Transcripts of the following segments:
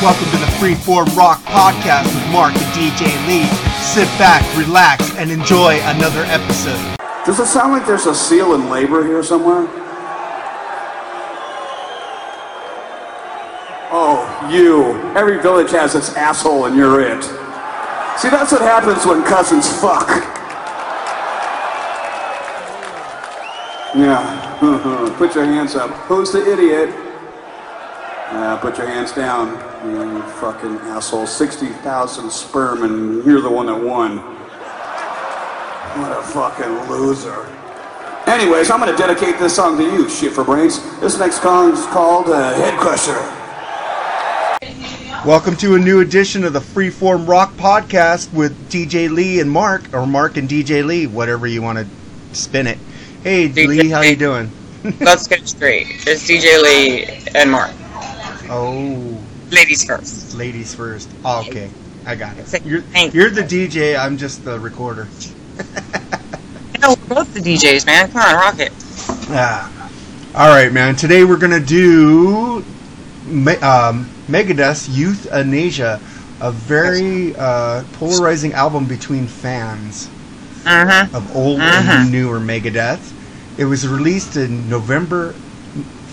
Welcome to the Freeform Rock Podcast with Mark and DJ Lee. Sit back, relax, and enjoy another episode. Does it sound like there's a seal in labor here somewhere? Oh, you. Every village has its asshole and you're it. See, that's what happens when cousins fuck. Yeah. put your hands up. Who's the idiot? Uh, put your hands down. Yeah, you fucking asshole. 60,000 sperm and you're the one that won. What a fucking loser. Anyways, I'm gonna dedicate this song to you, shit for brains. This next song is called uh, Head Crusher. Welcome to a new edition of the Freeform Rock Podcast with DJ Lee and Mark, or Mark and DJ Lee, whatever you want to spin it. Hey, DJ Lee, how you doing? Let's get straight. It's DJ Lee and Mark. Oh, Ladies first. ladies first. Oh, okay, I got it. You're, you're the DJ. I'm just the recorder. No, we're both the DJs, man. Come on, rock it. Ah. All right, man. Today we're gonna do Me- um, Megadeth's Youthanasia, a very uh, polarizing album between fans Uh-huh. of old Uh-huh. and newer Megadeth. It was released in November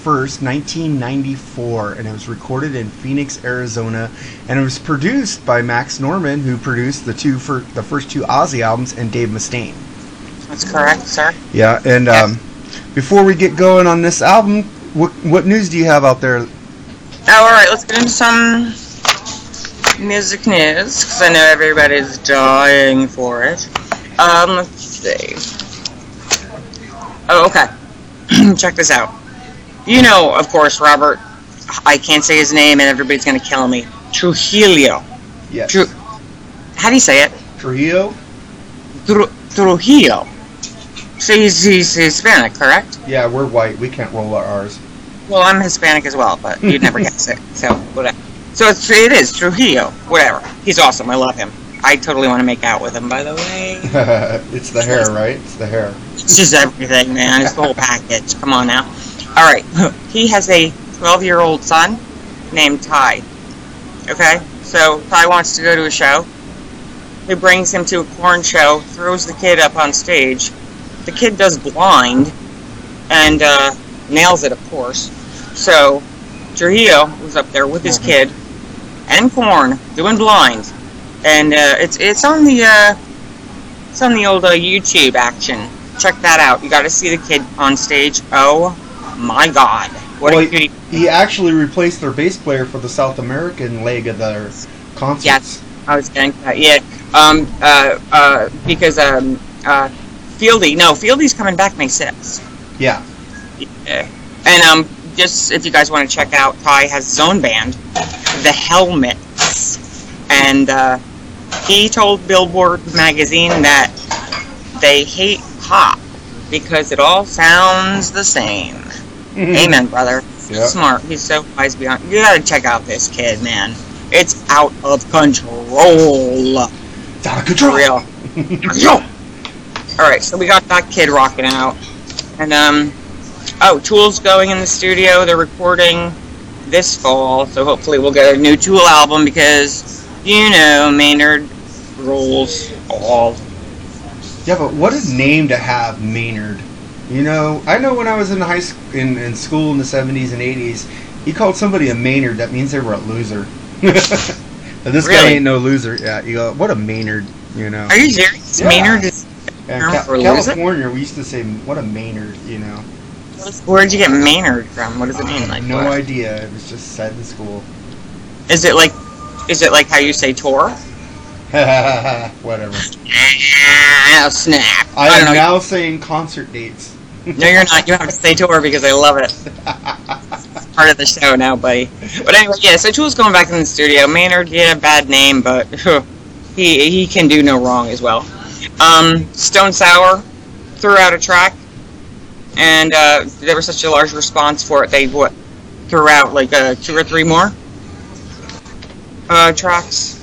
1st, 1994, and it was recorded in Phoenix, Arizona, and it was produced by Max Norman, who produced the two fir- the first two Ozzy albums, and Dave Mustaine. That's correct, sir. Yeah, and Yes. um, before we get going on this album, what what news do you have out there? Oh, alright, let's get into some music news, because I know everybody's dying for it. Um, let's see. Oh, okay. Check this out. You know, of course, Robert, I can't say his name and everybody's gonna kill me. Trujillo. Yes, Tru- How do you say it? Trujillo. Tru- Trujillo. So he's, he's Hispanic, correct? Yeah, we're white. We can't roll our R's. Well, I'm Hispanic as well, but you'd never guess it. So whatever. So it's, it is Trujillo. Whatever. He's awesome. I love him. I totally want to make out with him. By the way, it's the hair, right? It's the hair. it's just everything, man. It's the whole package. Come on now. All right. He has a 12-year-old son named Ty. Okay. So Ty wants to go to a show. He brings him to a Korn show, throws the kid up on stage. The kid does blind, and uh, nails it, of course. So Trujillo was up there with his Mhm. kid and Korn doing blind, and uh, it's it's on the uh, it's on the old uh, YouTube action. Check that out. You got to see the kid on stage. Oh my God! What Well, a! He actually replaced their bass player for the South American leg of their concerts. Yes. I was getting that. Yeah. Um. Uh. Uh. Because um. Uh. Fieldy. No. Fieldy's coming back May sixth. Yeah. Yeah. And um, just if you guys want to check out, Ty has his own band, The Helmets, and uh, he told Billboard magazine that they hate pop because it all sounds the same. Amen, brother. Yeah. Smart. He's so wise beyond. You gotta check out this kid, man. It's out of control. It's out of For control. real. Yo! Alright, so we got that kid rocking out. And, um, oh, Tool's going in the studio. They're recording this fall, so hopefully we'll get a new Tool album because, you know, Maynard rules all. Yeah, but what a name to have, Maynard. You know, I know when I was in high school, in, in school in the seventies and eighties, he called somebody a Maynard. That means they were a loser. But this guy ain't no loser. Yeah, you go, what a Maynard. You know. Are you serious? Yeah. Maynard is. And Ca- California, we used to say, what a Maynard. You know. Where'd you get Maynard from? What does it I mean? have Like, no what? idea. It was just said in school. Is it like. Is it like how you say tour? Whatever. Ah, snap. I, I am know. now saying concert dates. No, you're not. You have to say tour because I love it. It's part of the show now, buddy. But anyway, yeah. So Tool's going back in the studio. Maynard, yeah, bad name, but he he can do no wrong as well. Um, Stone Sour threw out a track, and uh, there was such a large response for it. They what threw out like uh, two or three more uh, tracks.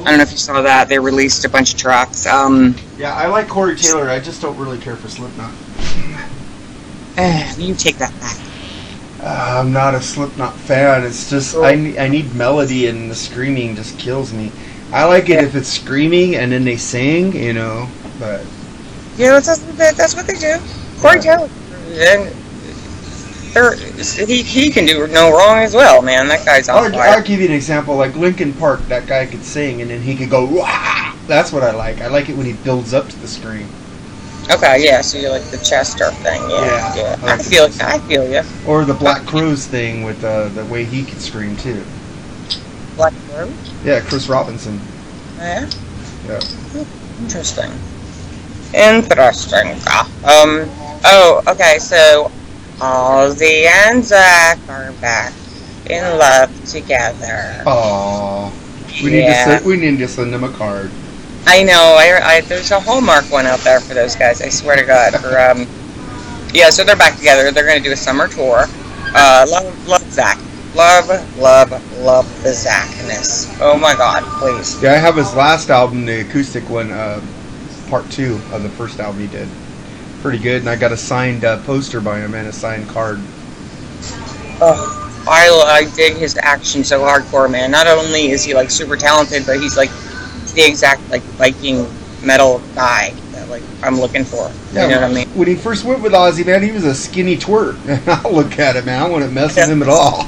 I don't know if you saw that. They released a bunch of tracks. Um, yeah, I like Corey Taylor. I just don't really care for Slipknot. eh, you take that back. Uh, I'm not a Slipknot fan. It's just I, ne- I need melody and the screaming just kills me. I like it if it's screaming and then they sing, you know. But Yeah, that's, that's what they do. Corey Taylor. And he, he can do no wrong as well, man. That guy's on I'll, fire. I'll give you an example. Like Linkin Park, that guy could sing and then he could go. Wah! That's what I like. I like it when he builds up to the scream. Okay, yeah, so you like the Chester thing. Yeah, Yeah, yeah. I I, feel I feel you. Or the Black Crowes thing with uh, the way he could scream too. Black Room? Yeah, Chris Robinson. Yeah. Yeah. Interesting. Interesting. Um. Oh, okay. So, Ozzy and Zakk are back in love together. Aww. We need yeah. to send, we need to send them a card. I know. I, I there's a Hallmark one out there for those guys. I swear to God. For um. Yeah. So they're back together. They're gonna do a summer tour. Uh. Love, love Zakk. Love, love, love the Zachness. Oh my God! Please. Yeah, I have his last album, the acoustic one, uh, part two of the first album he did. Pretty good, and I got a signed uh, poster by him and a signed card. Oh, I, I dig his action so hardcore, man. Not only is he like super talented, but he's like the exact like Viking metal guy that like I'm looking for. Yeah, you know what I mean? When he first went with Ozzy, man, he was a skinny twerp. I look at him, man. I wouldn't mess with him at all.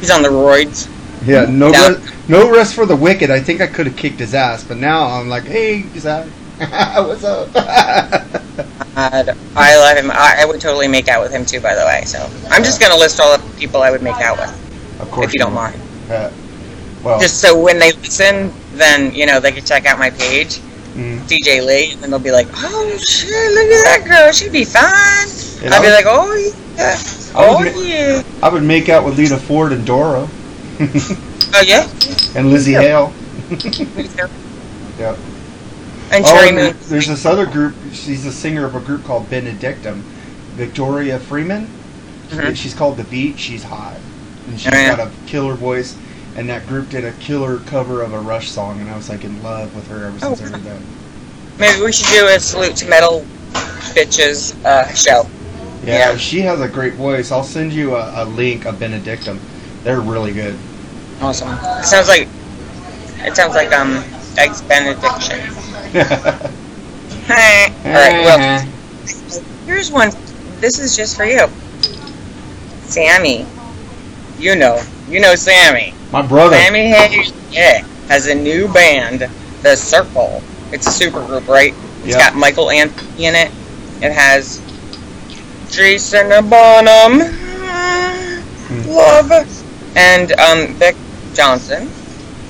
He's on the roids. yeah, no. Rest, no rest for the wicked. I think I could have kicked his ass, but now I'm like, hey, Zakk, what's up? Uh, I love him. I, I would totally make out with him too, by the way. So I'm just gonna list all the people I would make out with, of course, if you don't mind. Uh, well, Just so when they listen, then you know they can check out my page, mm, DJ Lee, and they'll be like, "Oh shit, look at that girl. She'd be fine." And I'd be like, "Oh yeah, I would oh ma- yeah." I would make out with Lita Ford and Doro. Oh yeah. and Lzzy Hale. Yep. And Oh, and there's this other group. She's a singer of a group called Benedictum. Victoria Freeman. Mhm. She's called The Beat. She's hot. And she's Oh, yeah. got a killer voice. And that group did a killer cover of a Rush song, and I was like in love with her ever since Oh, I heard that. Maybe we should do a salute to metal bitches uh, show. Yeah, Yeah. she has a great voice. I'll send you a, a link of Benedictum. They're really good. Awesome. It sounds like it sounds like um eggs benediction. All right. Well, here's one. This is just for you, Sammy. You know, you know Sammy. My brother. Sammy Hagar, yeah, has a new band, The Circle. It's a super group, right? It's Yeah. got Michael Anthony in it. It has Jason Bonham, love, and um, Vic Johnson.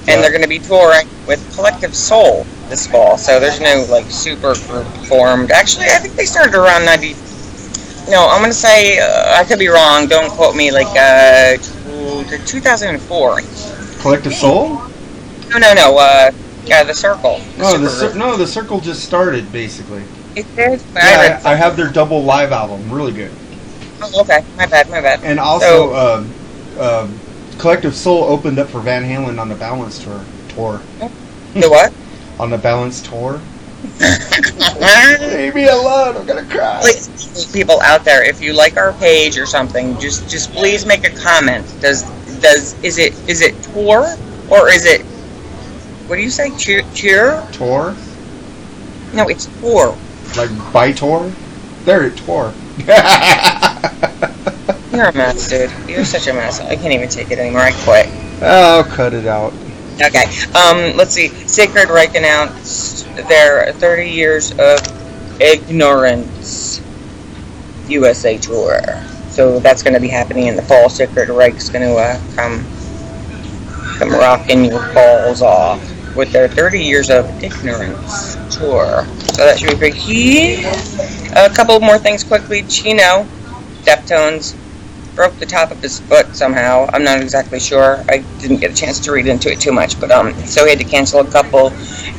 And Yeah. they're going to be touring with Collective Soul this fall. So there's no like super group formed. Actually, I think they started around 90. No, I'm to say uh, I could be wrong. Don't quote me. Like uh, to 2004. Collective Soul? No, no, no. Uh, yeah, the Circle. The No, the cir- no, the circle just started basically. It did. I Yeah, read I, I have their double live album, really good. Oh, okay. My bad. My bad. And also, um, um, Collective Soul opened up for Van Halen on the Balance tour. Tour The what? On the Balance tour. Leave me alone. I'm gonna cry. please, people out there, if you like our page or something, just just please make a comment. Does does is it is it tour or is it what do you say? Cheer cheer? Tour, No, it's tour. like by tour. There, it tour. You're a mess, dude. You're such a mess. I can't even take it anymore. I quit. oh, cut it out. Okay. Um, let's see. Sacred Reich announced their 30 years of ignorance USA tour. So that's going to be happening in the fall. Sacred Reich's going to uh, come come rocking your balls off with their 30 years of ignorance tour. So that should be pretty. A couple more things quickly. Chino, Deftones, broke the top of his foot somehow. I'm not exactly sure. I didn't get a chance to read into it too much, but um, so he had to cancel a couple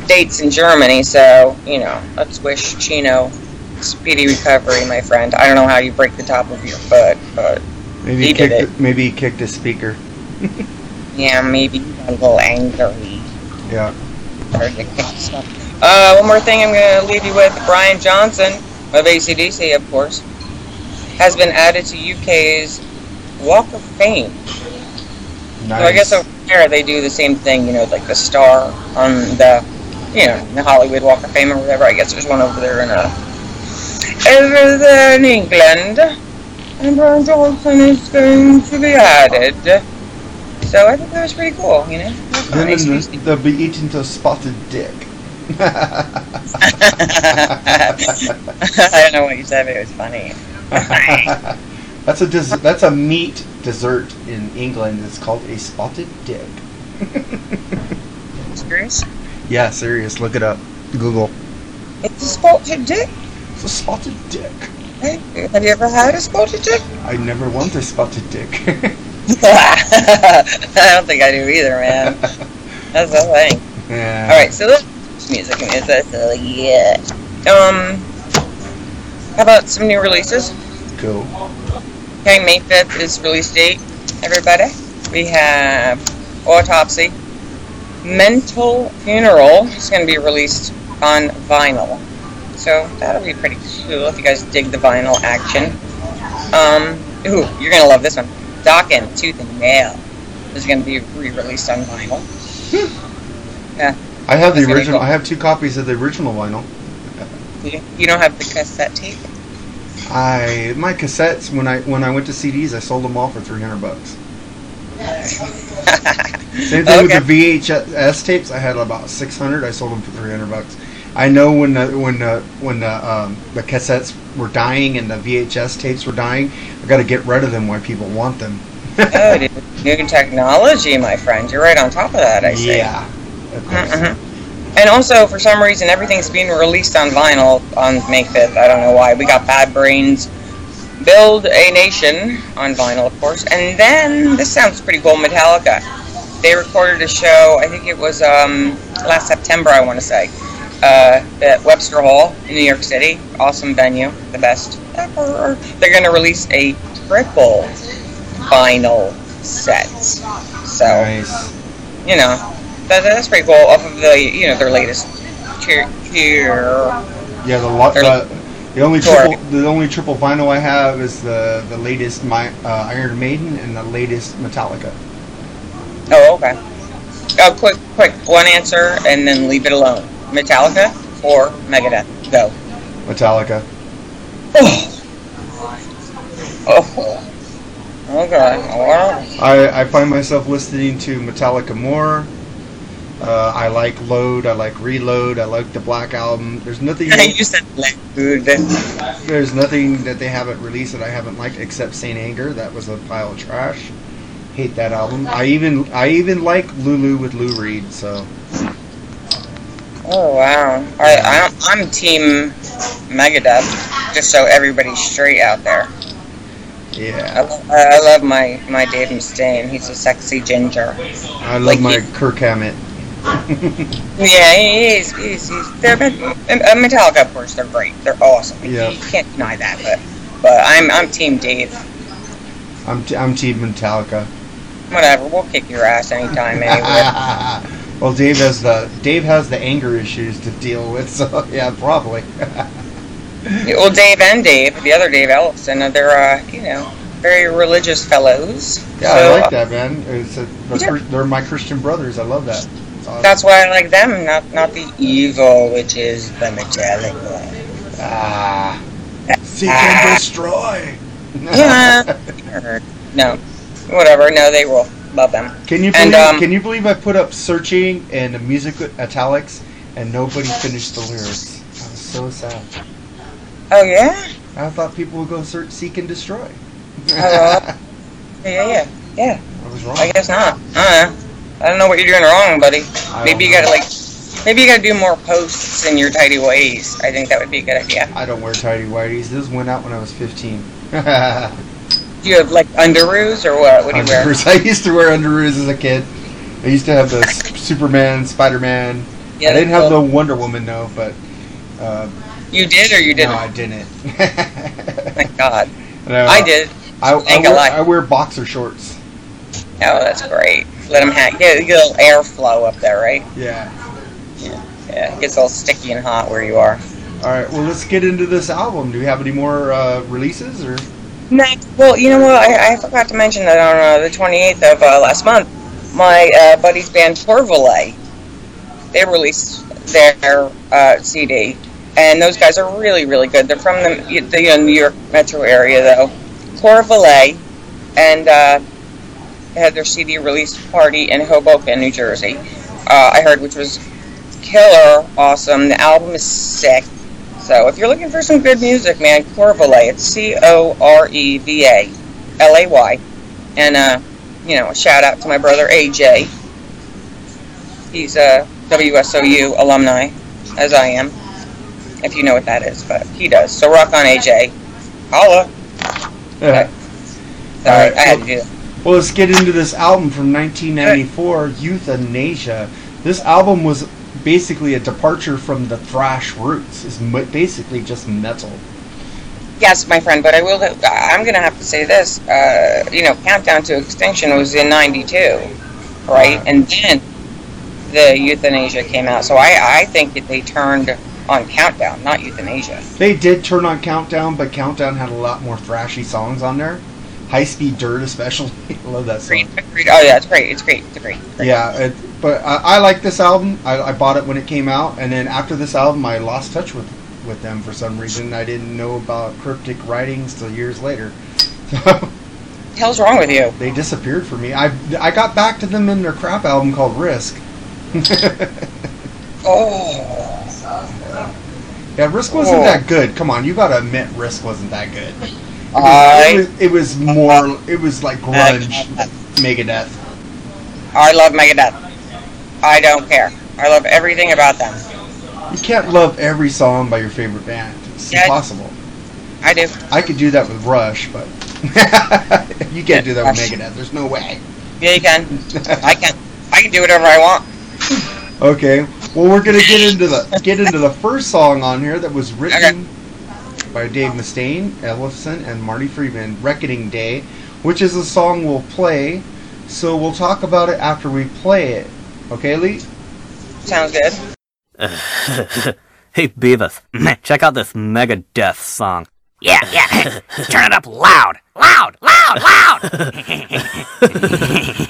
dates in Germany. So you know, let's wish Chino speedy recovery, my friend. I don't know how you break the top of your foot, but Maybe He he did kicked. Maybe he kicked a speaker. yeah, maybe he got a little angry. Yeah. or to kick stuff. Uh, one more thing I'm gonna leave you with: Brian Johnson of ACDC, of course. Has been added to UK's Walk of Fame. Nice. So I guess over there they do the same thing, you know, like the star on the, you know, the Hollywood Walk of Fame or whatever. I guess there's one over there in uh, over there in England, and Brian Johnson is going to be added. So I think that was pretty cool, you know. Then nice. the- they'll be eating to spotted dick. I don't know what you said, but it was funny. that's a des- that's a meat dessert in England. It's called a spotted dick. Serious? yeah, serious. Look it up. Google. It's a spotted dick. It's a spotted dick. Hey, Have you ever had a spotted dick? I never want a spotted dick. I don't think I do either, man. That's the thing. yeah. All right, so let's music music. So yeah. Um, how about some new releases? Cool. Okay, May fifth is release date. Everybody, we have Autopsy, Mental Funeral is going to be released on vinyl. So that'll be pretty cool if you guys dig the vinyl action. Um, ooh, you're gonna love this one. Dokken, Tooth and Nail is going to be re-released on vinyl. yeah. I have the original. cool. I have two copies of the original vinyl. You, you don't have the cassette tape? I my cassettes when I when I went to CDs, I sold them all for three hundred bucks. Same thing Okay. with the VHS tapes. I had about six hundred. I sold them for three hundred bucks. I know when the when the when the um, the cassettes were dying and the VHS tapes were dying, I got to get rid of them while people want them. oh, new technology, my friend. You're right on top of that, I see. yeah. Of course. Mhm. And also, for some reason, everything's being released on vinyl on May 5th. I don't know why. We got Bad Brains, Build a Nation on vinyl, of course. And then, this sounds pretty cool, Metallica. They recorded a show, I think it was um, last September, I want to say, uh, at Webster Hall in New York City. Awesome venue, the best ever. They're going to release a triple vinyl set. So Nice. you know, that, that's pretty cool. Off of the, you know, their latest cheer. Yeah, the, lo- They're- the the only triple the only triple vinyl I have is the the latest my uh, Iron Maiden and the latest Metallica. Oh, okay. Oh, quick, quick, one answer and then leave it alone. Metallica or Megadeth? Go. Metallica. Oh. Okay. Well, I, I find myself listening to Metallica more. Uh, I like Load. I like Reload. I like the Black Album. There's nothing. you said food. there's nothing that they haven't released that I haven't liked except Saint Anger. That was a pile of trash. Hate that album. I even I even like Lulu with Lou Reed. So Oh wow. All right, I'm, I'm Team Megadeth. Just so everybody's straight out there. I, yeah, lo- I love my my Dave Mustaine. He's a sexy ginger. I love Like my Kirk Hammett. Yeah, he- he's, he's, he's they're uh, Metallica, of course, they're great. They're awesome. Yeah. You can't deny that. But but I'm I'm Team Dave. I'm t- I'm Team Metallica. Whatever, we'll kick your ass anytime, anywhere. well, Dave has the Dave has the anger issues to deal with. So yeah, probably. well, Dave and Dave, the other Dave Ellefson, uh, they're uh, you know very religious fellows. Yeah, So, I like that, man. It's a, they're, Yeah. They're my Christian brothers. I love that. That's why I like them, not not the evil, which is the Metallica. ah, seek Ah. and destroy. Yeah. no, whatever. No, they rule. Love them. can you And, believe? um, can you believe I put up searching and the music italics and nobody finished the lyrics? I was so sad. Oh yeah. I thought people would go search, seek and destroy. well. Yeah, yeah, yeah. I was wrong. I guess not. I don't know. I don't know what you're doing wrong, buddy. I Maybe you gotta like, maybe you gotta do more posts in your tidy ways. I think that would be a good idea. I don't wear tidy whities. This went out when I was 15. Do you have like underoos or what? What do you wear? Underoos. I used to wear underoos as a kid. I used to have the Superman, Spider Man. Yeah, I didn't have the Wonder Woman though, but uh, You did or you didn't? no, I didn't. Thank God. Uh, I did. I, I, wear. I wear boxer shorts. Oh, that's great. Let them have get, get a little airflow up there, right? Yeah. Yeah, Yeah, it gets all sticky and hot where you are. All right. Well, let's get into this album. Do we have any more uh, releases or? Next, well, you know what? I, I forgot to mention that on uh, the 28th of uh, last month, my uh, buddy's band Corevalay, they released their uh, CD, and those guys are really, really good. They're from the, the uh, New York metro area, though. Corevalay, and uh, had their CD release party in Hoboken, New Jersey. Uh, I heard, which was killer, awesome. The album is sick. So if you're looking for some good music, man, Corevalay. It's C O R E V A L A Y. And uh, you know, a shout out to my brother AJ. He's a WSOU alumni, as I am. If you know what that is, but he does. So rock on AJ. Holla. Yeah. Sorry, Alright, I had to do that. Well, let's get into this album from 1994, Youthanasia. This album was basically a departure from the thrash roots. It's basically just metal. Yes, my friend, but I will. I'm going to have to say this. Uh, you know, Countdown to Extinction was in '92, right? Uh-huh. And then the Youthanasia came out. So I, I think that they turned on Countdown, not Youthanasia. They did turn on Countdown, but Countdown had a lot more thrashy songs on there. High Speed Dirt, especially. I love that song. Agreed. Agreed. Oh yeah, it's great. It's great. It's great. great. Yeah, it, but I, I like this album. I, I bought it when it came out, and then after this album, I lost touch with with them for some reason. I didn't know about cryptic writings till years later. The hell's wrong with you? they disappeared for me. I I got back to them in their crap album called Risk. Oh, yeah, Risk wasn't Oh. that good. Come on, you gotta admit Risk wasn't that good. It was, I it was, it was more. It was like uh, grunge, Megadeth. I love Megadeth. I don't care. I love everything about them. You can't love every song by your favorite band. It's Yeah. impossible. I do. I could do that with Rush, but you can't do that with Megadeth. There's no way. Yeah, you can. I can. I can do whatever I want. Okay. Well, we're gonna get into the get into the first song on here that was written by Dave Mustaine, Ellefson, and Marty Friedman, "Reckoning Day," which is a song we'll play. So we'll talk about it after we play it. Okay, Lee? Sounds good. hey Beavis, check out this Megadeth song. Yeah, yeah. Turn it up loud. Loud, loud, loud.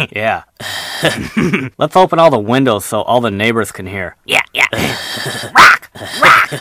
Yeah. Let's open all the windows so all the neighbors can hear. Yeah, yeah. Rock, rock.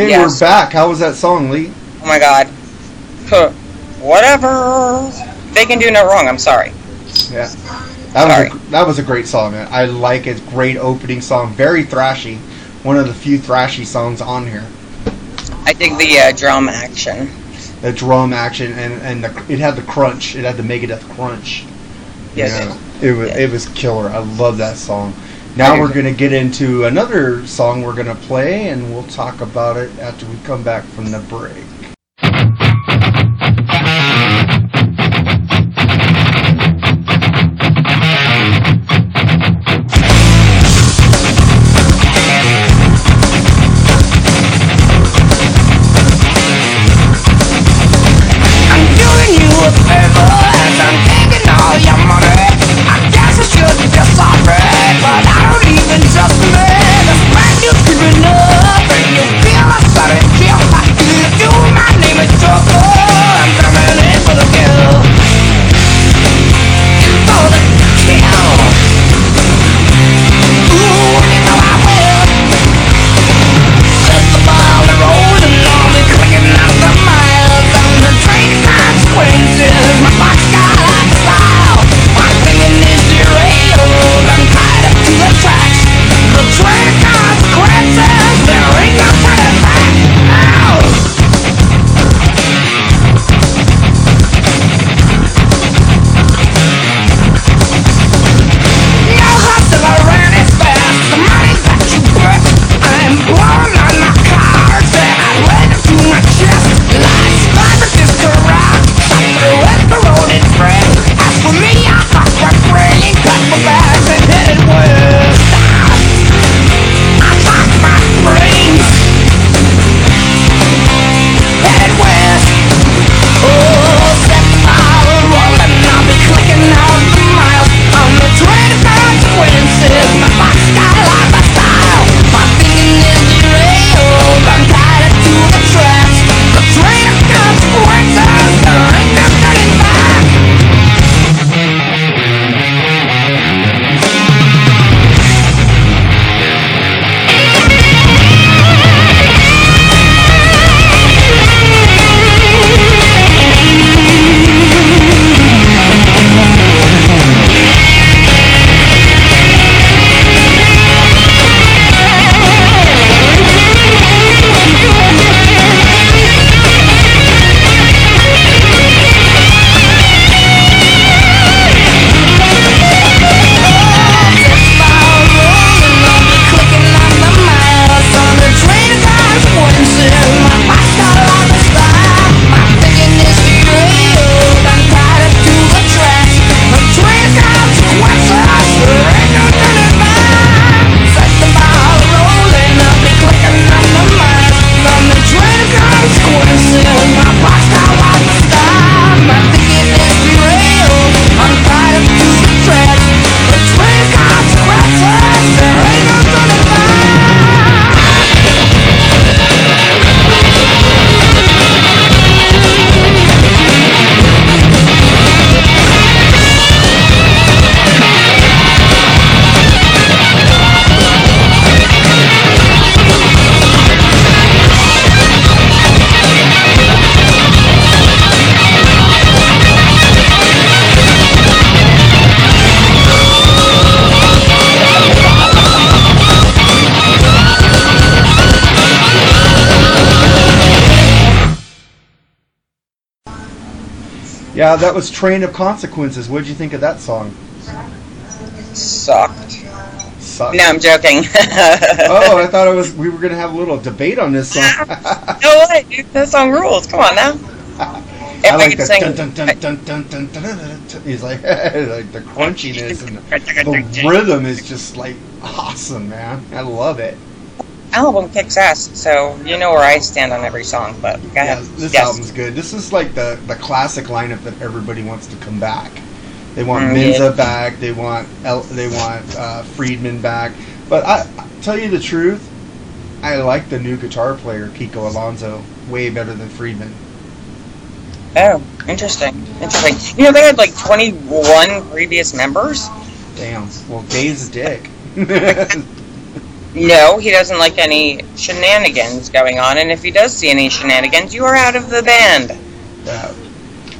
Okay, Yes. we're back. How was that song, Lee? Oh my god. Huh. Whatever. They can do no wrong. I'm sorry. Yeah. That was Sorry. a, that was a great song, man. I like it. Great opening song. Very thrashy. One of the few thrashy songs on here. I dig the uh, drum action. The drum action and and the, it had the crunch. It had the Megadeth crunch. Yes. Yeah, it was Yeah. it was killer. I love that song. Now we're gonna get into another song we're gonna play, and we'll talk about it after we come back from the break. Yeah, that was Train of Consequences. What did you think of that song? Sucked. Sucked. No, I'm joking. oh, I thought it was. We were gonna have a little debate on this song. no way. That song rules. Come on now. If I, I like the sing, dun, dun, dun, dun, dun, dun, dun, He's like, like the crunchiness and the rhythm is just like awesome, man. I love it album kicks ass, so you know where I stand on every song. But go Yeah, this yes. album's good. This is like the the classic lineup that everybody wants to come back. They want Mm, Menza yeah. back. They want El, they want uh, Friedman back. But I, I tell you the truth, I like the new guitar player Kiko Alonso way better than Friedman. Oh, interesting. Interesting. You know, they had like 21 previous members. Damn. Well, Dave's dick. No, he doesn't like any shenanigans going on, and if he does see any shenanigans, you are out of the band. Yeah.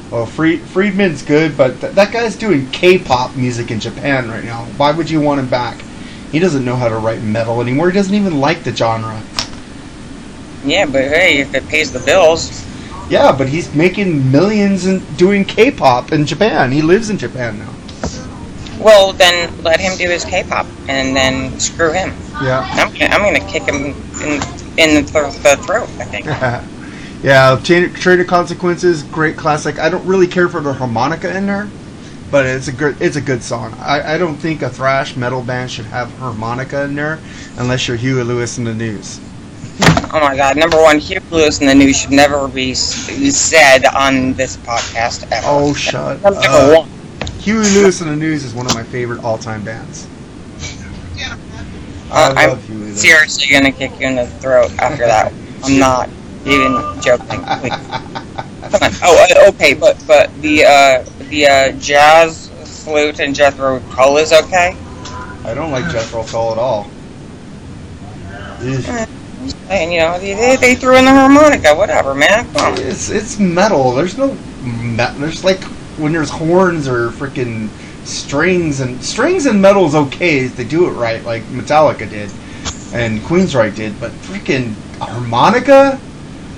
Well, Fried, Friedman's good, but th- that guy's doing K-pop music in Japan right now. Why would you want him back? He doesn't know how to write metal anymore. He doesn't even like the genre. Yeah, but hey, if it pays the bills, Yeah, but he's making millions and doing K-pop in Japan. He lives in Japan now. well, then let him do his K-pop, and then screw him. Yeah. I'm gonna, I'm gonna kick him in in the, th- the throat. I think. yeah, Chain, Train of Consequences, great classic. I don't really care for the harmonica in there, but it's a good it's a good song. I, I don't think a thrash metal band should have harmonica in there unless you're Huey Lewis in the News. Oh my God! Number one, Huey Lewis in the news should never be said on this podcast ever. Oh, shut Number up. one. Huey Lewis in the News is one of my favorite all-time bands. Uh, I Huey Lewis. seriously gonna kick you in the throat after that. I'm not even joking. Come on. Oh, uh, okay, but but the uh, the uh, jazz flute and Jethro Tull is okay. I don't like Jethro Tull at all. Ugh. And you know they, they, they threw in the harmonica. Whatever, man. It's it's metal. There's no me- there's like when there's horns or freaking strings and strings and metal is okay if they do it right, like Metallica did and Queensryche did. But freaking harmonica.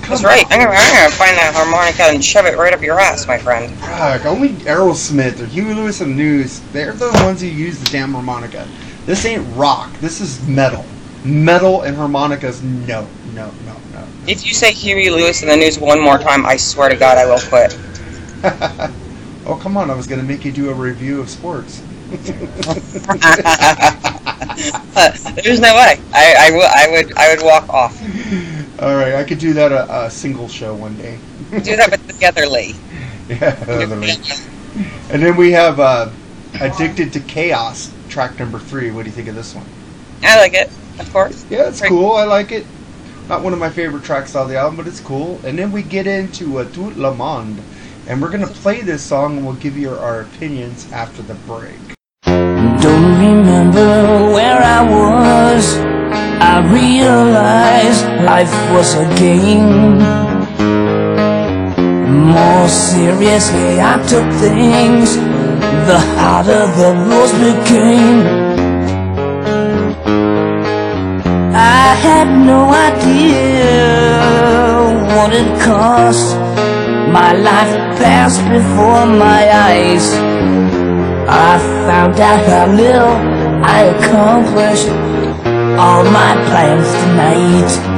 Come That's right. I'm gonna, I'm gonna find that harmonica and shove it right up your ass, my friend. Fuck, only Aerosmith or Huey Lewis and News, they're the ones who use the damn harmonica. This ain't rock. This is metal. Metal and harmonicas, no, no, no, no. If you say Huey Lewis in the news one more time, I swear to God, I will quit. oh, come on. I was going to make you do a review of sports. There's no way. I, I, will, I would I would walk off. All right, I could do that a, a single show one day. Do that with Togetherly. yeah, totally. And then we have uh, Addicted to Chaos, track number three. What do you think of this one? I like it, of course. Yeah, it's cool. I like it. Not one of my favorite tracks on the album, but it's cool. And then we get into uh, Tout le Monde. And we're going to play this song and we'll give you our opinions after the break. Don't remember where I was. I realized life was a game. More seriously, I took things. The harder the rules became. I had no idea what it cost. My life passed before my eyes. I found out how little I accomplished all my plans tonight.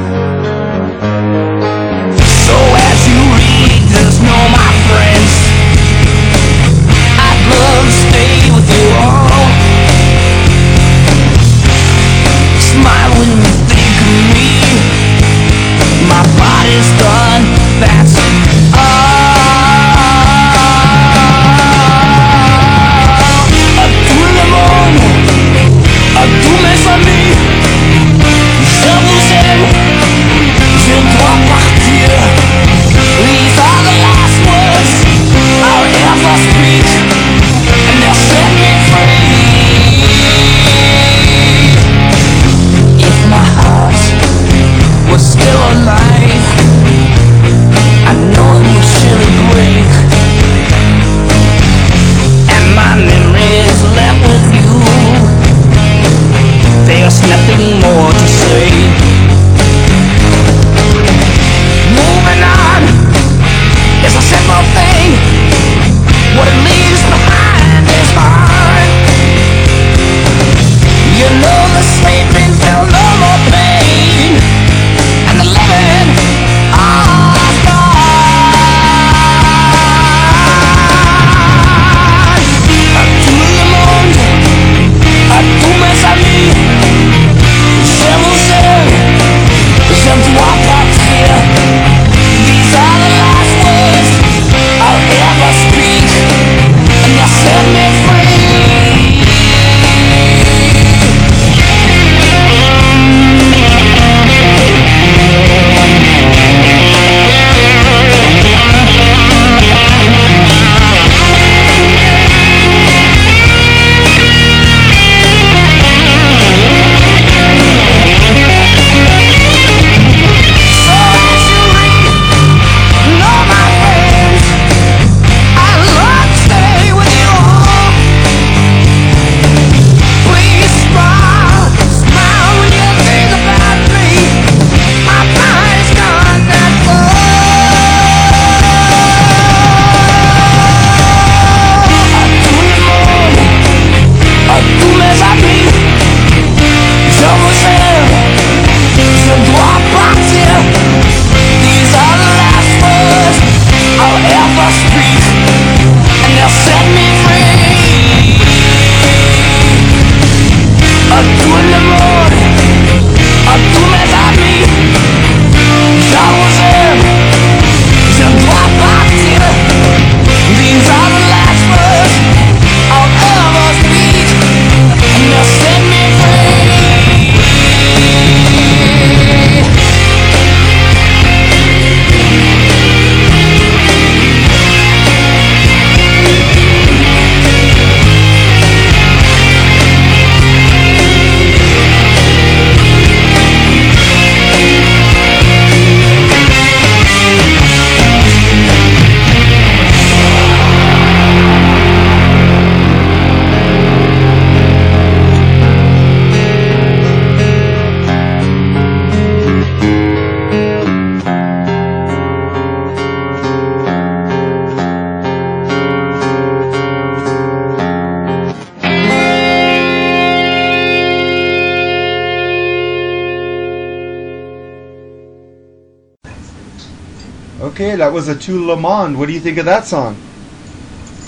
That was a Tout Le Monde. What do you think of that song?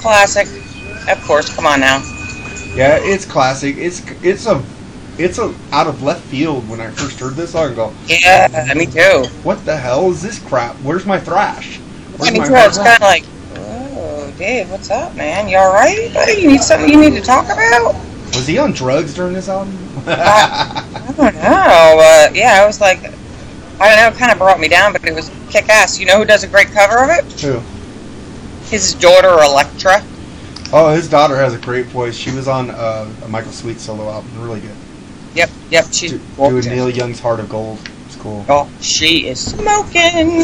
Classic. Of course, come on now. Yeah, it's classic. It's it's a it's a out of left field when I first heard this song. I go, Yeah, me too. what the hell is this crap? Where's my thrash? Where's I mean, my too, it's kind of like, oh, Dave, what's up, man? You all right, buddy? You need something you need to talk about? Was he on drugs during this album? Uh, I don't know. But yeah, I was like, I don't know. It kind of brought me down, but it was kick ass. You know who does a great cover of it? Who? His daughter, Electra. Oh, his daughter has a great voice. She was on uh, a Michael Sweet solo album. Really good. Yep, yep. She's Do- Doing. Neil Young's Heart of Gold. It's cool. Oh, she is smoking.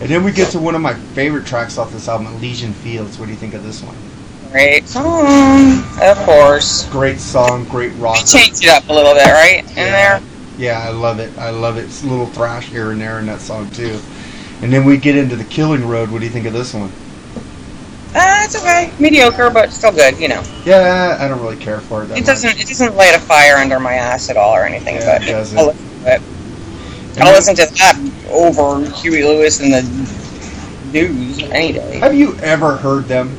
And then we get to one of my favorite tracks off this album, Elysian Fields. What do you think of this one? Great song, of course. Great song, great rock. They changed it up a little bit, right? In Yeah. there. Yeah, I love it. I love it. It's a little thrash here and there in that song too. And then we get into the Killing Road. What do you think of this one? Uh, it's okay. Mediocre, but still good. You know, Yeah, I don't really care for it. That it doesn't it doesn't light a fire under my ass at all or anything. Yeah, but it doesn't. I'll listen to it. much. I'll listen to that over Huey Lewis and the news any day. Have you ever heard them?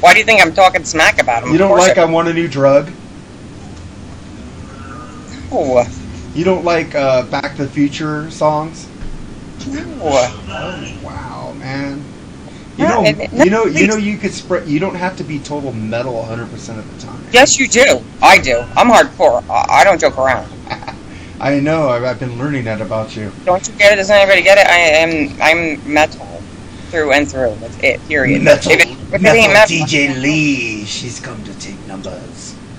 Why do you think I'm talking smack about them? You don't like I Want a New Drug? No, You don't like uh, Back to the Future songs? no. Oh, wow, man. You No, know, it- it- you know, you know, you could spread. You don't have to be total metal 100 percent of the time. Yes, you do. I do. I'm hardcore. I, I don't joke around. I know. I've, I've been learning that about you. Don't you get it? Doesn't anybody get it? I am. I'm metal through and through. That's it. Period. Metal, If it, if it metal metal, DJ Lee. She's come to take numbers.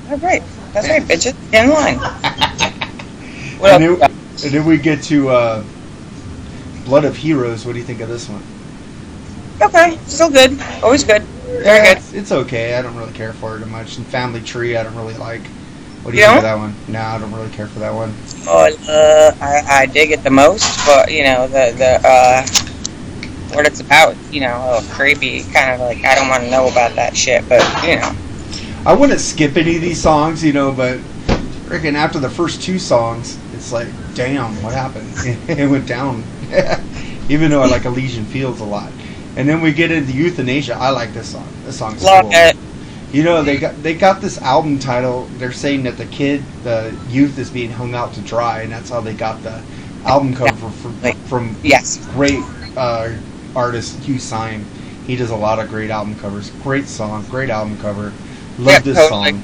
That's right. That's right, bitches. In line. What and, then, and then we get to uh, Blood of Heroes. What do you think of this one? Okay, still good. Always good. Very Yeah, good. It's, it's okay. I don't really care for it too much. And Family Tree, I don't really like. What do you You think of that one? No, I don't really care for that one. Oh, uh, I, I dig it the most, but you know the the uh, what it's about. You know, a little creepy. Kind of like I don't want to know about that shit, but you know. I wouldn't skip any of these songs, you know, but freaking after the first two songs, it's like, damn, what happened? it went down. Even though I like Elysian Fields a lot. And then we get into Youthanasia. I like this song. This song's Love cool. it. You know, they got they got this album title. They're saying that the kid, the youth, is being hung out to dry, and that's how they got the album cover from from Yes. great uh, artist Hugh Syme. He does a lot of great album covers. Great song, great album cover. Love Yeah, this totally. song.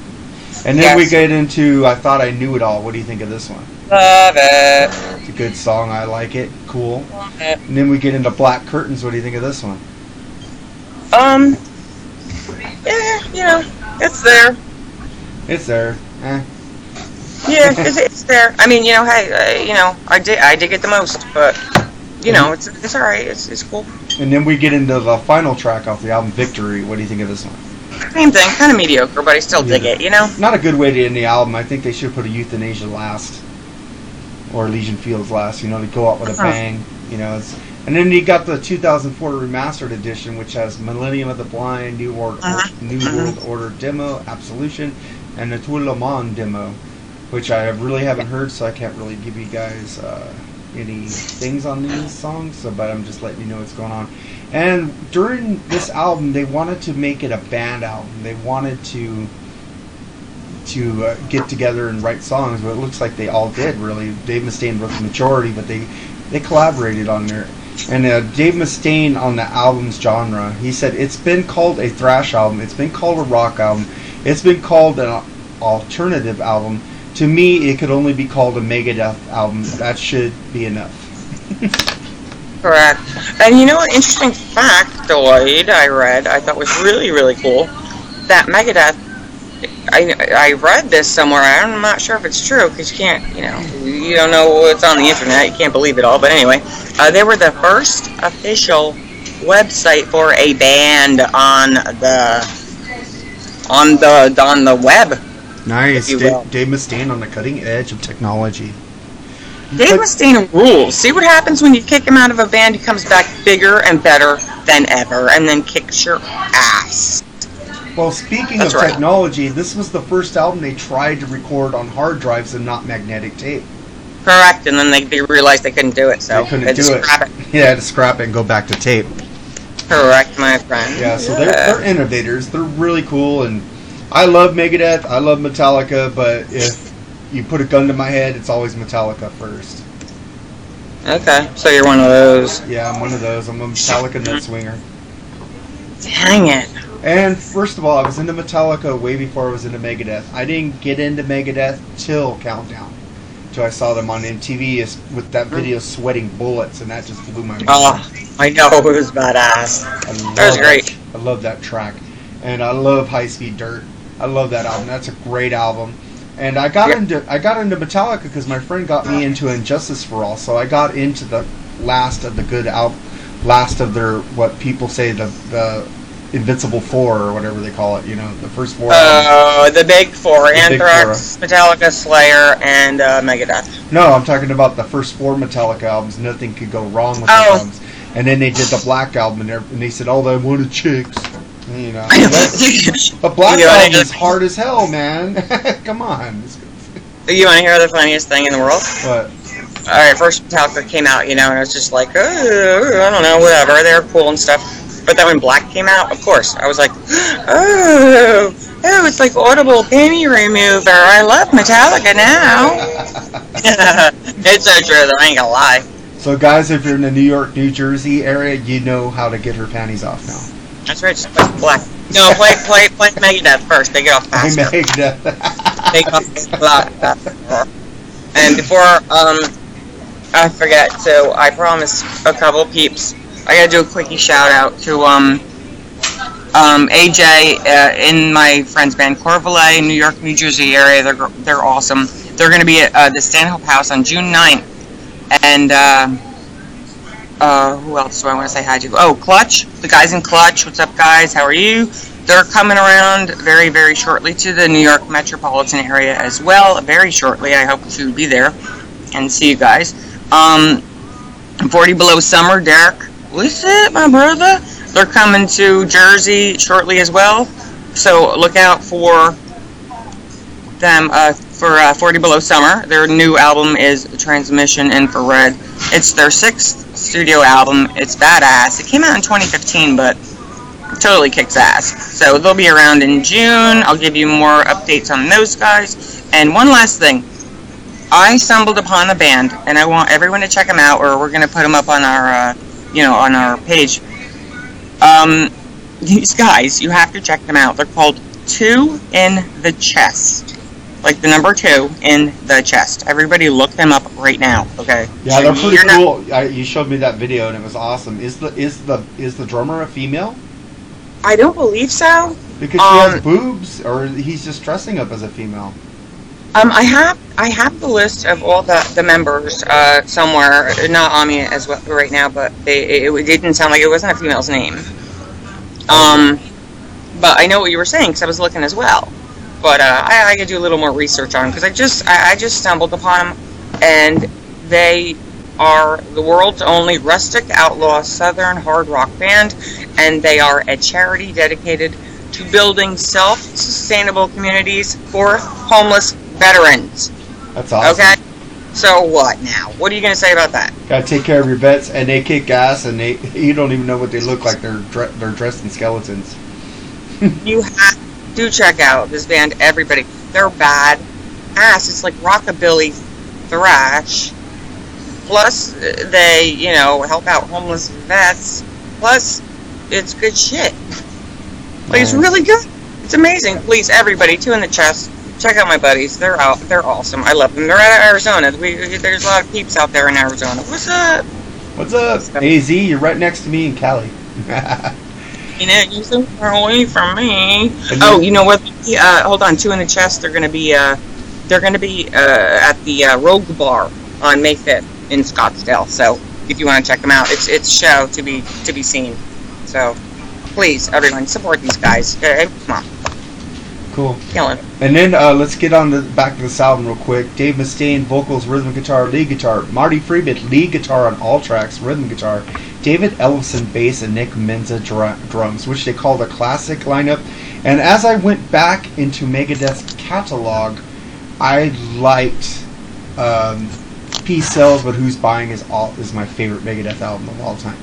And then we get into I Thought I Knew It All. What do you think of this one? Love it. It's a good song. I like it. Cool. Love it. And then we get into Black Curtains. What do you think of this one? Um. Yeah, you know, it's there. It's there. Eh. Yeah, it's, it's there. I mean, you know, hey, uh, you know, I dig, I dig it the most, but you know, it's it's all right. It's it's cool. And then we get into the final track off the album, Victory. What do you think of this one? Same thing, kind of mediocre, but I still dig it. You know. Not a good way to end the album. I think they should put a Youthanasia last, or Elysian Fields last. You know, to go out with a Uh-huh. bang. You know, it's and then you got the 2004 remastered edition, which has Millennium of the Blind, New World, Uh-huh. New Uh-huh. World Order demo, Absolution, and the Tout Le Monde demo, which I really haven't heard, so I can't really give you guys uh, any things on these songs. So, but I'm just letting you know what's going on. And during this album, they wanted to make it a band album. They wanted to to uh, get together and write songs, but it looks like they all did. Really, Dave Mustaine wrote the majority, but they they collaborated on there. And uh, Dave Mustaine on the album's genre, he said it's been called a thrash album, it's been called a rock album, it's been called an alternative album. To me, it could only be called a Megadeth album. That should be enough. Correct. And you know an interesting factoid I read, I thought was really, really cool. That Megadeth, I, I read this somewhere, I'm not sure if it's true, because you can't, you know, you don't know what's on the internet, you can't believe it all, but anyway, uh, they were the first official website for a band on the, on the, on the web. Nice. If you will. Dave, Dave Mustaine on the cutting edge of technology. Dave But- Mustaine rules. See what happens when you kick him out of a band, he comes back bigger and better than ever, and then kicks your ass. Well, speaking That's of right. technology, this was the first album they tried to record on hard drives and not magnetic tape. Correct, and then they, they realized they couldn't do it, so they couldn't had do it. scrap it. Yeah, to scrap it and go back to tape. Correct, my friend. Yeah, so they're, they're innovators. They're really cool, and I love Megadeth. I love Metallica, but if you put a gun to my head, it's always Metallica first. Okay, so you're one of those. Yeah, I'm one of those. I'm a Metallica nut swinger. Dang it. And first of all, I was into Metallica way before I was into Megadeth. I didn't get into Megadeth till Countdown, till I saw them on MTV with that mm. video "Sweating Bullets," and that just blew my mind. Oh, I know it was badass. That was great. I love that track, and I love High Speed Dirt. I love that album. That's a great album. And I got Yep. into I got into Metallica because my friend got me into And Justice for All. So I got into the last of the good album, last of their what people say the the Invincible Four or whatever they call it. You know, the first four. Uh, the big four: The big Anthrax, Metallica, Slayer, and uh, Megadeth. No, I'm talking about the first four Metallica albums. Nothing could go wrong with Oh. those albums. And then they did the Black album, and, and they said, "Oh, they wanted chicks." You know, But- but Black You wanna album is hard as hell, man. Come on. You want to hear the funniest thing in the world? But All right, first Metallica came out, you know, and I was just like, oh, I don't know, whatever. They're cool and stuff. But then when Black came out, of course, I was like, oh, oh, it's like Audible panty remover. I love Metallica now. it's so true, though. I ain't gonna lie. so, guys, if you're in the New York, New Jersey area, you know how to get her panties off now. That's right. Just play Black. No, play play play Megadeth first. They get off faster. made They get off a lot faster. And before um, I forget, so I promised a couple peeps. I gotta do a quickie shout out to um um AJ uh, in my friend's band Corevalay, New York, New Jersey area. They're they're awesome. They're gonna be at uh, the Stanhope House on June 9th. and. Uh, uh, who else do I want to say hi to? Oh, Clutch. The guys in Clutch. What's up, guys? How are you? They're coming around very, very shortly to the New York metropolitan area as well. Very shortly. I hope to be there and see you guys. Um, 40 Below Summer, Derek. What's it, my brother? They're coming to Jersey shortly as well. So look out for them uh, for uh, 40 Below Summer. Their new album is Transmission Infrared. It's their sixth studio album. It's badass. It came out in 2015, but totally kicks ass. So they'll be around in June. I'll give you more updates on those guys. And one last thing. I stumbled upon a band, and I want everyone to check them out, or we're gonna put them up on our, uh, you know, on our page. Um, these guys, you have to check them out. They're called Two in the Chest, like the number two in the chest. Everybody, look them up right now. Okay? yeah, they're pretty You're not- cool. I, you showed me that video, and it was awesome. Is the is the is the drummer a female? I don't believe so. Because she has Um, boobs, or he's just dressing up as a female. Um, I have I have the list of all the, the members uh, somewhere, not on me as well right now, but they, it, it didn't sound like it wasn't a female's name. Um, but I know what you were saying because I was looking as well. But uh, I, I could do a little more research on them because I just I, I just stumbled upon them, and they are the world's only rustic outlaw southern hard rock band, and they are a charity dedicated to building self-sustainable communities for homeless veterans. That's awesome. Okay. So what now? What are you gonna say about that? Gotta take care of your vets, and they kick ass, and they you don't even know what they look like. They're dre- they're dressed in skeletons. You have to check out this band. Everybody, they're bad ass. It's like rockabilly thrash. Plus, they you know help out homeless vets. Plus, it's good shit. Like it's really good. It's amazing. Please, everybody, two in the chest. Check out my buddies. They're out. They're awesome. I love them. They're out of Arizona. We, there's a lot of peeps out there in Arizona. What's up? What's up, Az? You're right next to me in Cali. You know, you're so far away from me. Oh, you- you know what? Uh, hold on. Two in the chest. They're gonna be. Uh, they're gonna be uh, at the uh, Rogue Bar on May 5th in Scottsdale. So if you want to check them out, it's it's show to be to be seen. So please, everyone, support these guys. Uh, come on, cool. killing. And then uh, let's get on the back to this album real quick. Dave Mustaine, vocals, rhythm guitar, lead guitar. Marty Friedman, lead guitar on all tracks, rhythm guitar. David Ellefson, bass, and Nick Menza, dr- drums, which they call the classic lineup. And as I went back into Megadeth's catalog, I liked um, Peace Sells, but who's buying is all is my favorite Megadeth album of all time.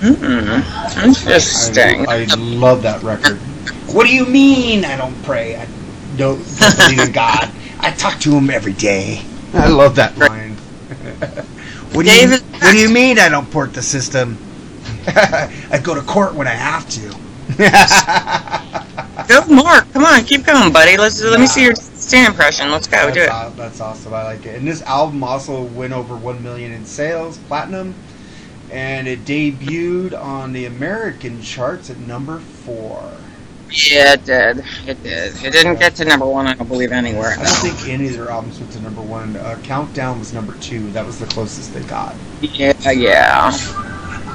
Hmm. Interesting. I, I love that record. What do you mean I don't pray? I don't, don't believe in God. I talk to him every day. I love that line. what, do you, David- what do you mean I don't port the system? I go to court when I have to. Go, Mark. Come on, keep going, buddy. Let's let me see your stand impression. Let's go. Do it. aw- that's awesome. I like it. And this album also went over one million in sales, platinum, and it debuted on the American charts at number four. Yeah, it did. It did. It didn't get to number one. I don't believe anywhere. I don't think any of their albums went to number one. Uh, Countdown was number two. That was the closest they got. Yeah, yeah.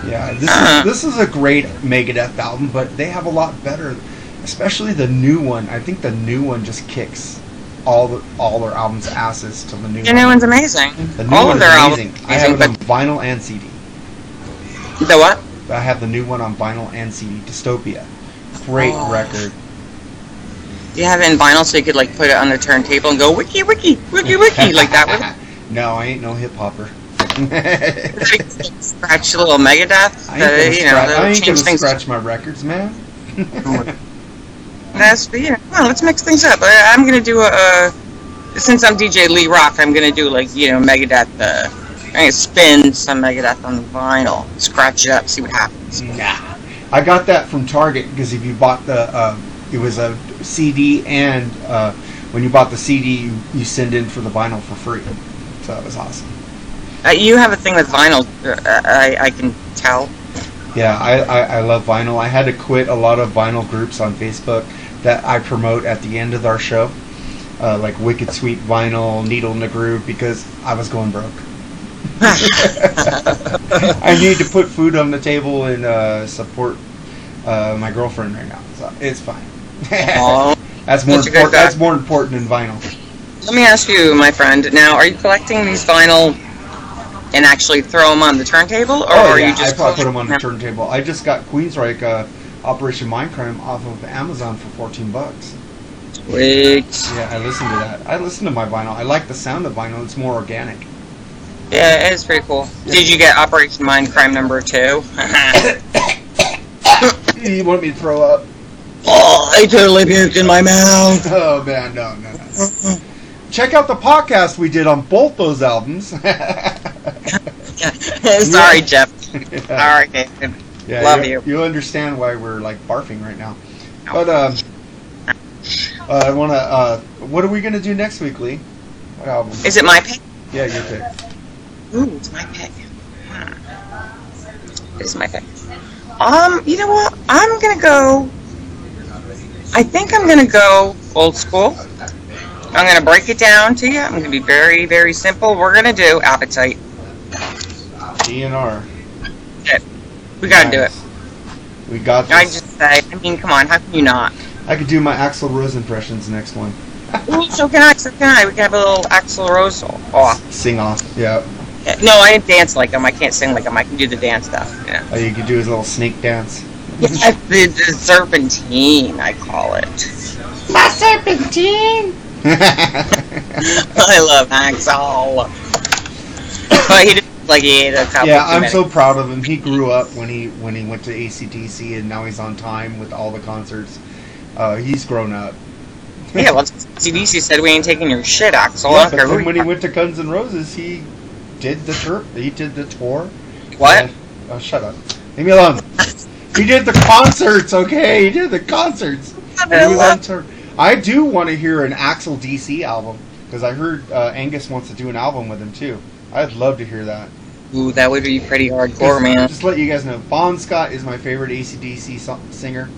Yeah, this Uh. is this is a great Megadeth album, but they have a lot better, especially the new one. I think the new one just kicks all the all their albums' asses to the new. The new one's amazing. The new All one of their albums. amazing. are I have it on vinyl and CD. the what? I have the new one on vinyl and CD. Dystopia, great Oh. record. You have it in vinyl, so you could like put it on the turntable and go wiki wiki wiki wiki like that. With no, I ain't no hip hopper. scratch a little Megadeth. I ain't uh, gonna, you know, scratch, I ain't gonna things. scratch my records, man. That's you know, on, let's mix things up. I, I'm gonna do a, uh, since I'm DJ Lee Rock, I'm gonna do like you know Megadeth. Uh, I'm gonna spin some Megadeth on the vinyl, scratch it up, see what happens. Nah. I got that from Target because if you bought the, uh, it was a CD and uh, when you bought the CD, you, you send in for the vinyl for free. So that was awesome. Uh, you have a thing with vinyl, uh, I, I can tell. Yeah, I, I, I love vinyl. I had to quit a lot of vinyl groups on Facebook that I promote at the end of our show, uh, like Wicked Sweet Vinyl, Needle in the Groove, because I was going broke. I need to put food on the table and uh, support uh, my girlfriend right now. So it's fine. Aw. that's more important. That's more important than vinyl. Let me ask you, my friend. Now, are you collecting these vinyl and actually throw them on the turntable, or Oh are yeah, you just I probably put them on the turntable. I just got Queensryche uh, Operation Mindcrime off of Amazon for 14 bucks. Wait. Yeah, I listened to that. I listen to my vinyl. I like the sound of vinyl. It's more organic. Yeah, it is pretty cool. Did you get Operation Mindcrime number two? You want me to throw up? oh, I totally puked in my mouth. Oh man, no, no, no. Check out the podcast we did on both those albums. Sorry, Geoff. Sorry, David. Yeah, Love you. You understand why we're like barfing right now. But um, uh, I want to. Uh, what are we gonna do next week, Lee? What album? Is it my pick? Yeah, your pick. Ooh, it's my pick. Hmm. It's my pick. Um, you know what? I'm gonna go. I think I'm gonna go old school. I'm gonna break it down to you. I'm gonna be very, very simple. We're gonna do appetite. GNR. We gotta do it. We got I just say, I mean, come on, how can you not? I could do my Axl Rose impressions next one. Ooh, so can I, so can I. We can have a little Axl Rose off. Sing off. Yeah. No, I didn't dance like him. I can't sing like him. I can do the dance stuff. Yeah. All you could do is a little snake dance. Yeah, the, the serpentine, I call it. My serpentine. I love Axl. But he did look like he ate a couple. yeah, I'm so proud of him. He grew up when he when he went to ACDC, and now he's on time with all the concerts. Uh, he's grown up. Yeah, well, CDC said we ain't taking your shit, Axl. Yeah, but then when he went to Guns N' Roses, he did the tour. He did the tour. What? And- oh, shut up. Leave me alone. he did the concerts. Okay, he did the concerts. And he was on. I do want to hear an Axl DC album because I heard uh, Angus wants to do an album with him too. I'd love to hear that. Ooh, that would be pretty hardcore, Just, man. just let you guys know, Bon Scott is my favorite ACDC so- singer.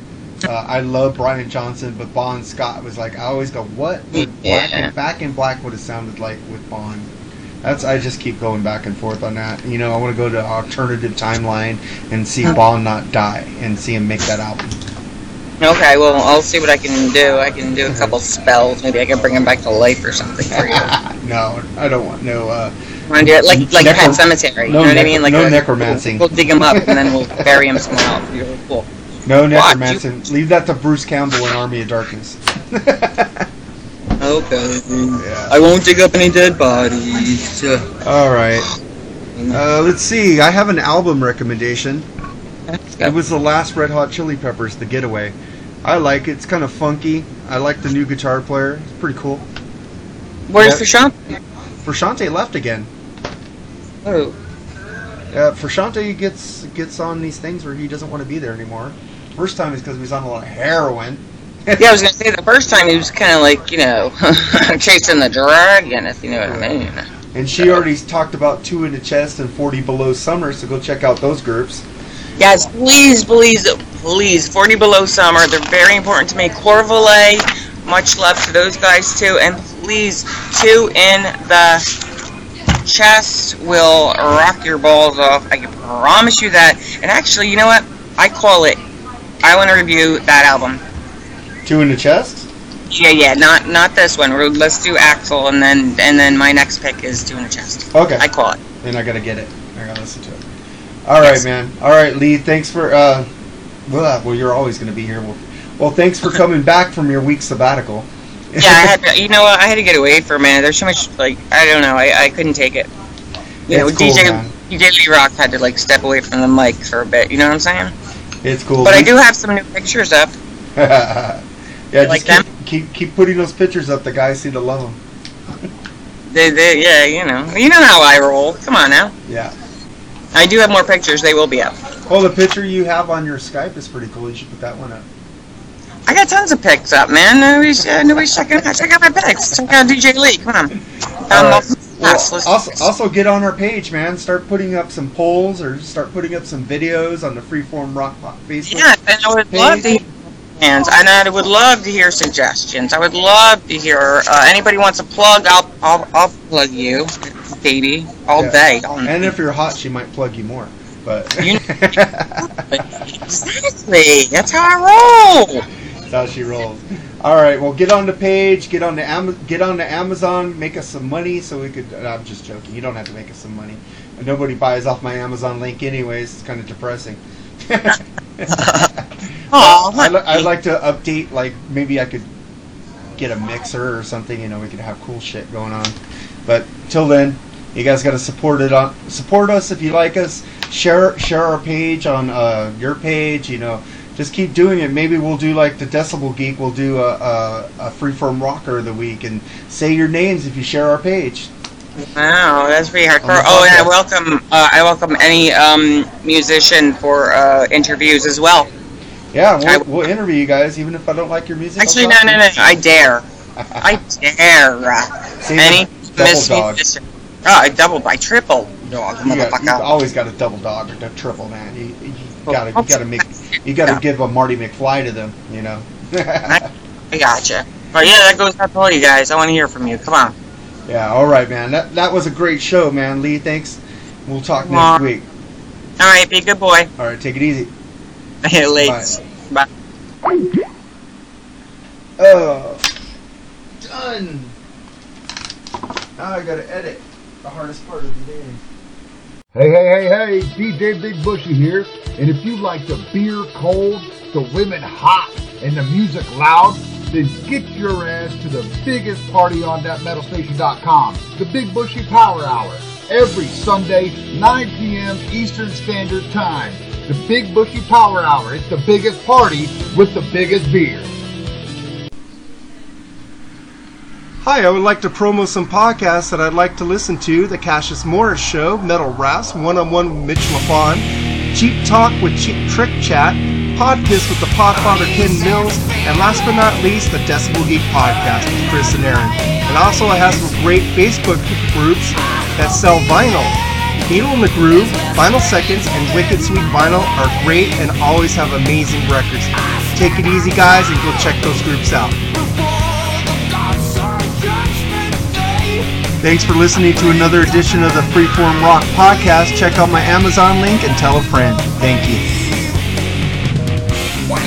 Uh, I love Brian Johnson, but Bon Scott was like, I always go, what would Black Yeah. and Back in Black would have sounded like with Bon? That's I just keep going back and forth on that. You know, I want to go to alternative timeline and see Bon not die and see him make that album. Okay, well, I'll see what I can do. I can do a couple spells. Maybe I can bring him back to life or something for you. no, I don't want no. Uh, Want to do it like like Necro- Pet Sematary? You no know what I mean? Like no a- necromancy. We'll, we'll dig him up and then we'll bury him somewhere else. It'll be really cool. no What? necromancy. Leave that to Bruce Campbell in Army of Darkness. okay. I won't dig up any dead bodies. All right. Uh, let's see. I have an album recommendation. It was the last Red Hot Chili Peppers, The Getaway. I like it. It's kind of funky. I like the new guitar player. It's pretty cool. Where's Yeah. Frusciante? Frusciante left again. Oh, Uh, Frusciante gets gets on these things where he doesn't want to be there anymore. First time is because he was on a lot of heroin. yeah. I was gonna say the first time he was kind of like you know chasing the dragon, if you know what I mean. And she already talked about Two in the Chest and 40 Below Summer, so go check out those groups. Yes, please, please, please, 40 Below Summer, they're very important to me. Corevalay, much love to those guys too. And please, two in the chest will rock your balls off. I can promise you that. And actually, you know what? I call it, I want to review that album. Two in the Chest? Yeah, yeah, not not this one. We're- Let's do Axl, and then and then my next pick is Two in the Chest. Okay. I call it. Then I gotta get it. I gotta listen to it. All right, Yes. man. All right, Lee. Thanks for. Uh, well, well, you're always gonna be here. Well, well, thanks for coming back from your week sabbatical. Yeah, I had to, you know what? I had to get away for a minute. There's so much like I don't know. I, I couldn't take it. You know, It's cool, DJ man. DJ Lee Rock had to like step away from the mic for a bit. You know what I'm saying? it's cool. But I do have some new pictures up. yeah, just Like keep, them? keep keep putting those pictures up. The guys seem to love them. They, they, yeah, you know, you know how I roll. Come on now. Yeah. I do have more pictures. They will be up. Oh, the picture you have on your Skype is pretty cool. You should put that one up. I got tons of pics up, man. Nobody's, uh, nobody's checking out. Check out my pics. Check out DJ Lee. Come on. All Um, right. Well, also, also get on our page, man. Start putting up some polls or start putting up some videos on the Freeform Rock Pop Facebook. Yeah, and I would love to and I would love to hear suggestions. I would love to hear uh, anybody wants a plug. I'll I'll, I'll plug you, baby, all Yeah. day. All And if you're hot, she might plug you more. But You- exactly, that's how I roll. that's how she rolls. All right, well, get on the page, get on the Am- get on the Amazon, make us some money so we could. I'm just joking. You don't have to make us some money. Nobody buys off my Amazon link, anyways. It's kind of depressing. I'd, li- I'd like to update, like maybe I could get a mixer or something. You know, we could have cool shit going on. But till then, you guys got to support it on support us if you like us. Share share our page on uh, your page. You know, just keep doing it. Maybe we'll do like the Decibel Geek. We'll do a, a, a freeform rocker of the week and say your names if you share our page. Wow, that's pretty hardcore. Oh, and I welcome uh, I welcome any um, musician for uh, interviews as well. Yeah, we'll, we'll interview you guys even if I don't like your music. Actually, no, no, no. I dare, I dare. See, Any double miss musician. Oh, I doubled, I tripled, dog, You, got, you always got a double dog or a triple man. You, you gotta, you gotta make, you gotta give a Marty McFly to them. You know. I gotcha. But yeah, that goes out to all you guys. I want to hear from you. Come on. Yeah. All right, man. That that was a great show, man. Lee, thanks. We'll talk next week. All right, be a good boy. All right, take it easy. Late. Bye. Oh, done. Now I gotta edit. The hardest part of the day. Hey, hey, hey, hey, DJ Big Bushy here. And if you like the beer cold, the women hot, and the music loud, then get your ass to the biggest party on that metalstation.com, the Big Bushy Power Hour, every Sunday, 9 p.m. Eastern Standard Time. The Big Bushy Power Hour. It's the biggest party with the biggest beer. Hi, I would like to promo some podcasts that I'd like to listen to. The Cassius Morris Show, Metal Rasp, One on One with Mitch LaFon, Cheap Talk with Cheap Trick Chat, Podkiss with the Podfather Ken Mills, and last but not least, the Decibel Geek Podcast with Chris and Aaron. And also, I have some great Facebook groups that sell vinyl. Needle in the Groove, Vinyl Seconds, and Wicked Sweet Vinyl are great and always have amazing records. Take it easy, guys, and go check those groups out. Thanks for listening to another edition of the Freeform Rock Podcast. Check out my Amazon link and tell a friend. Thank you.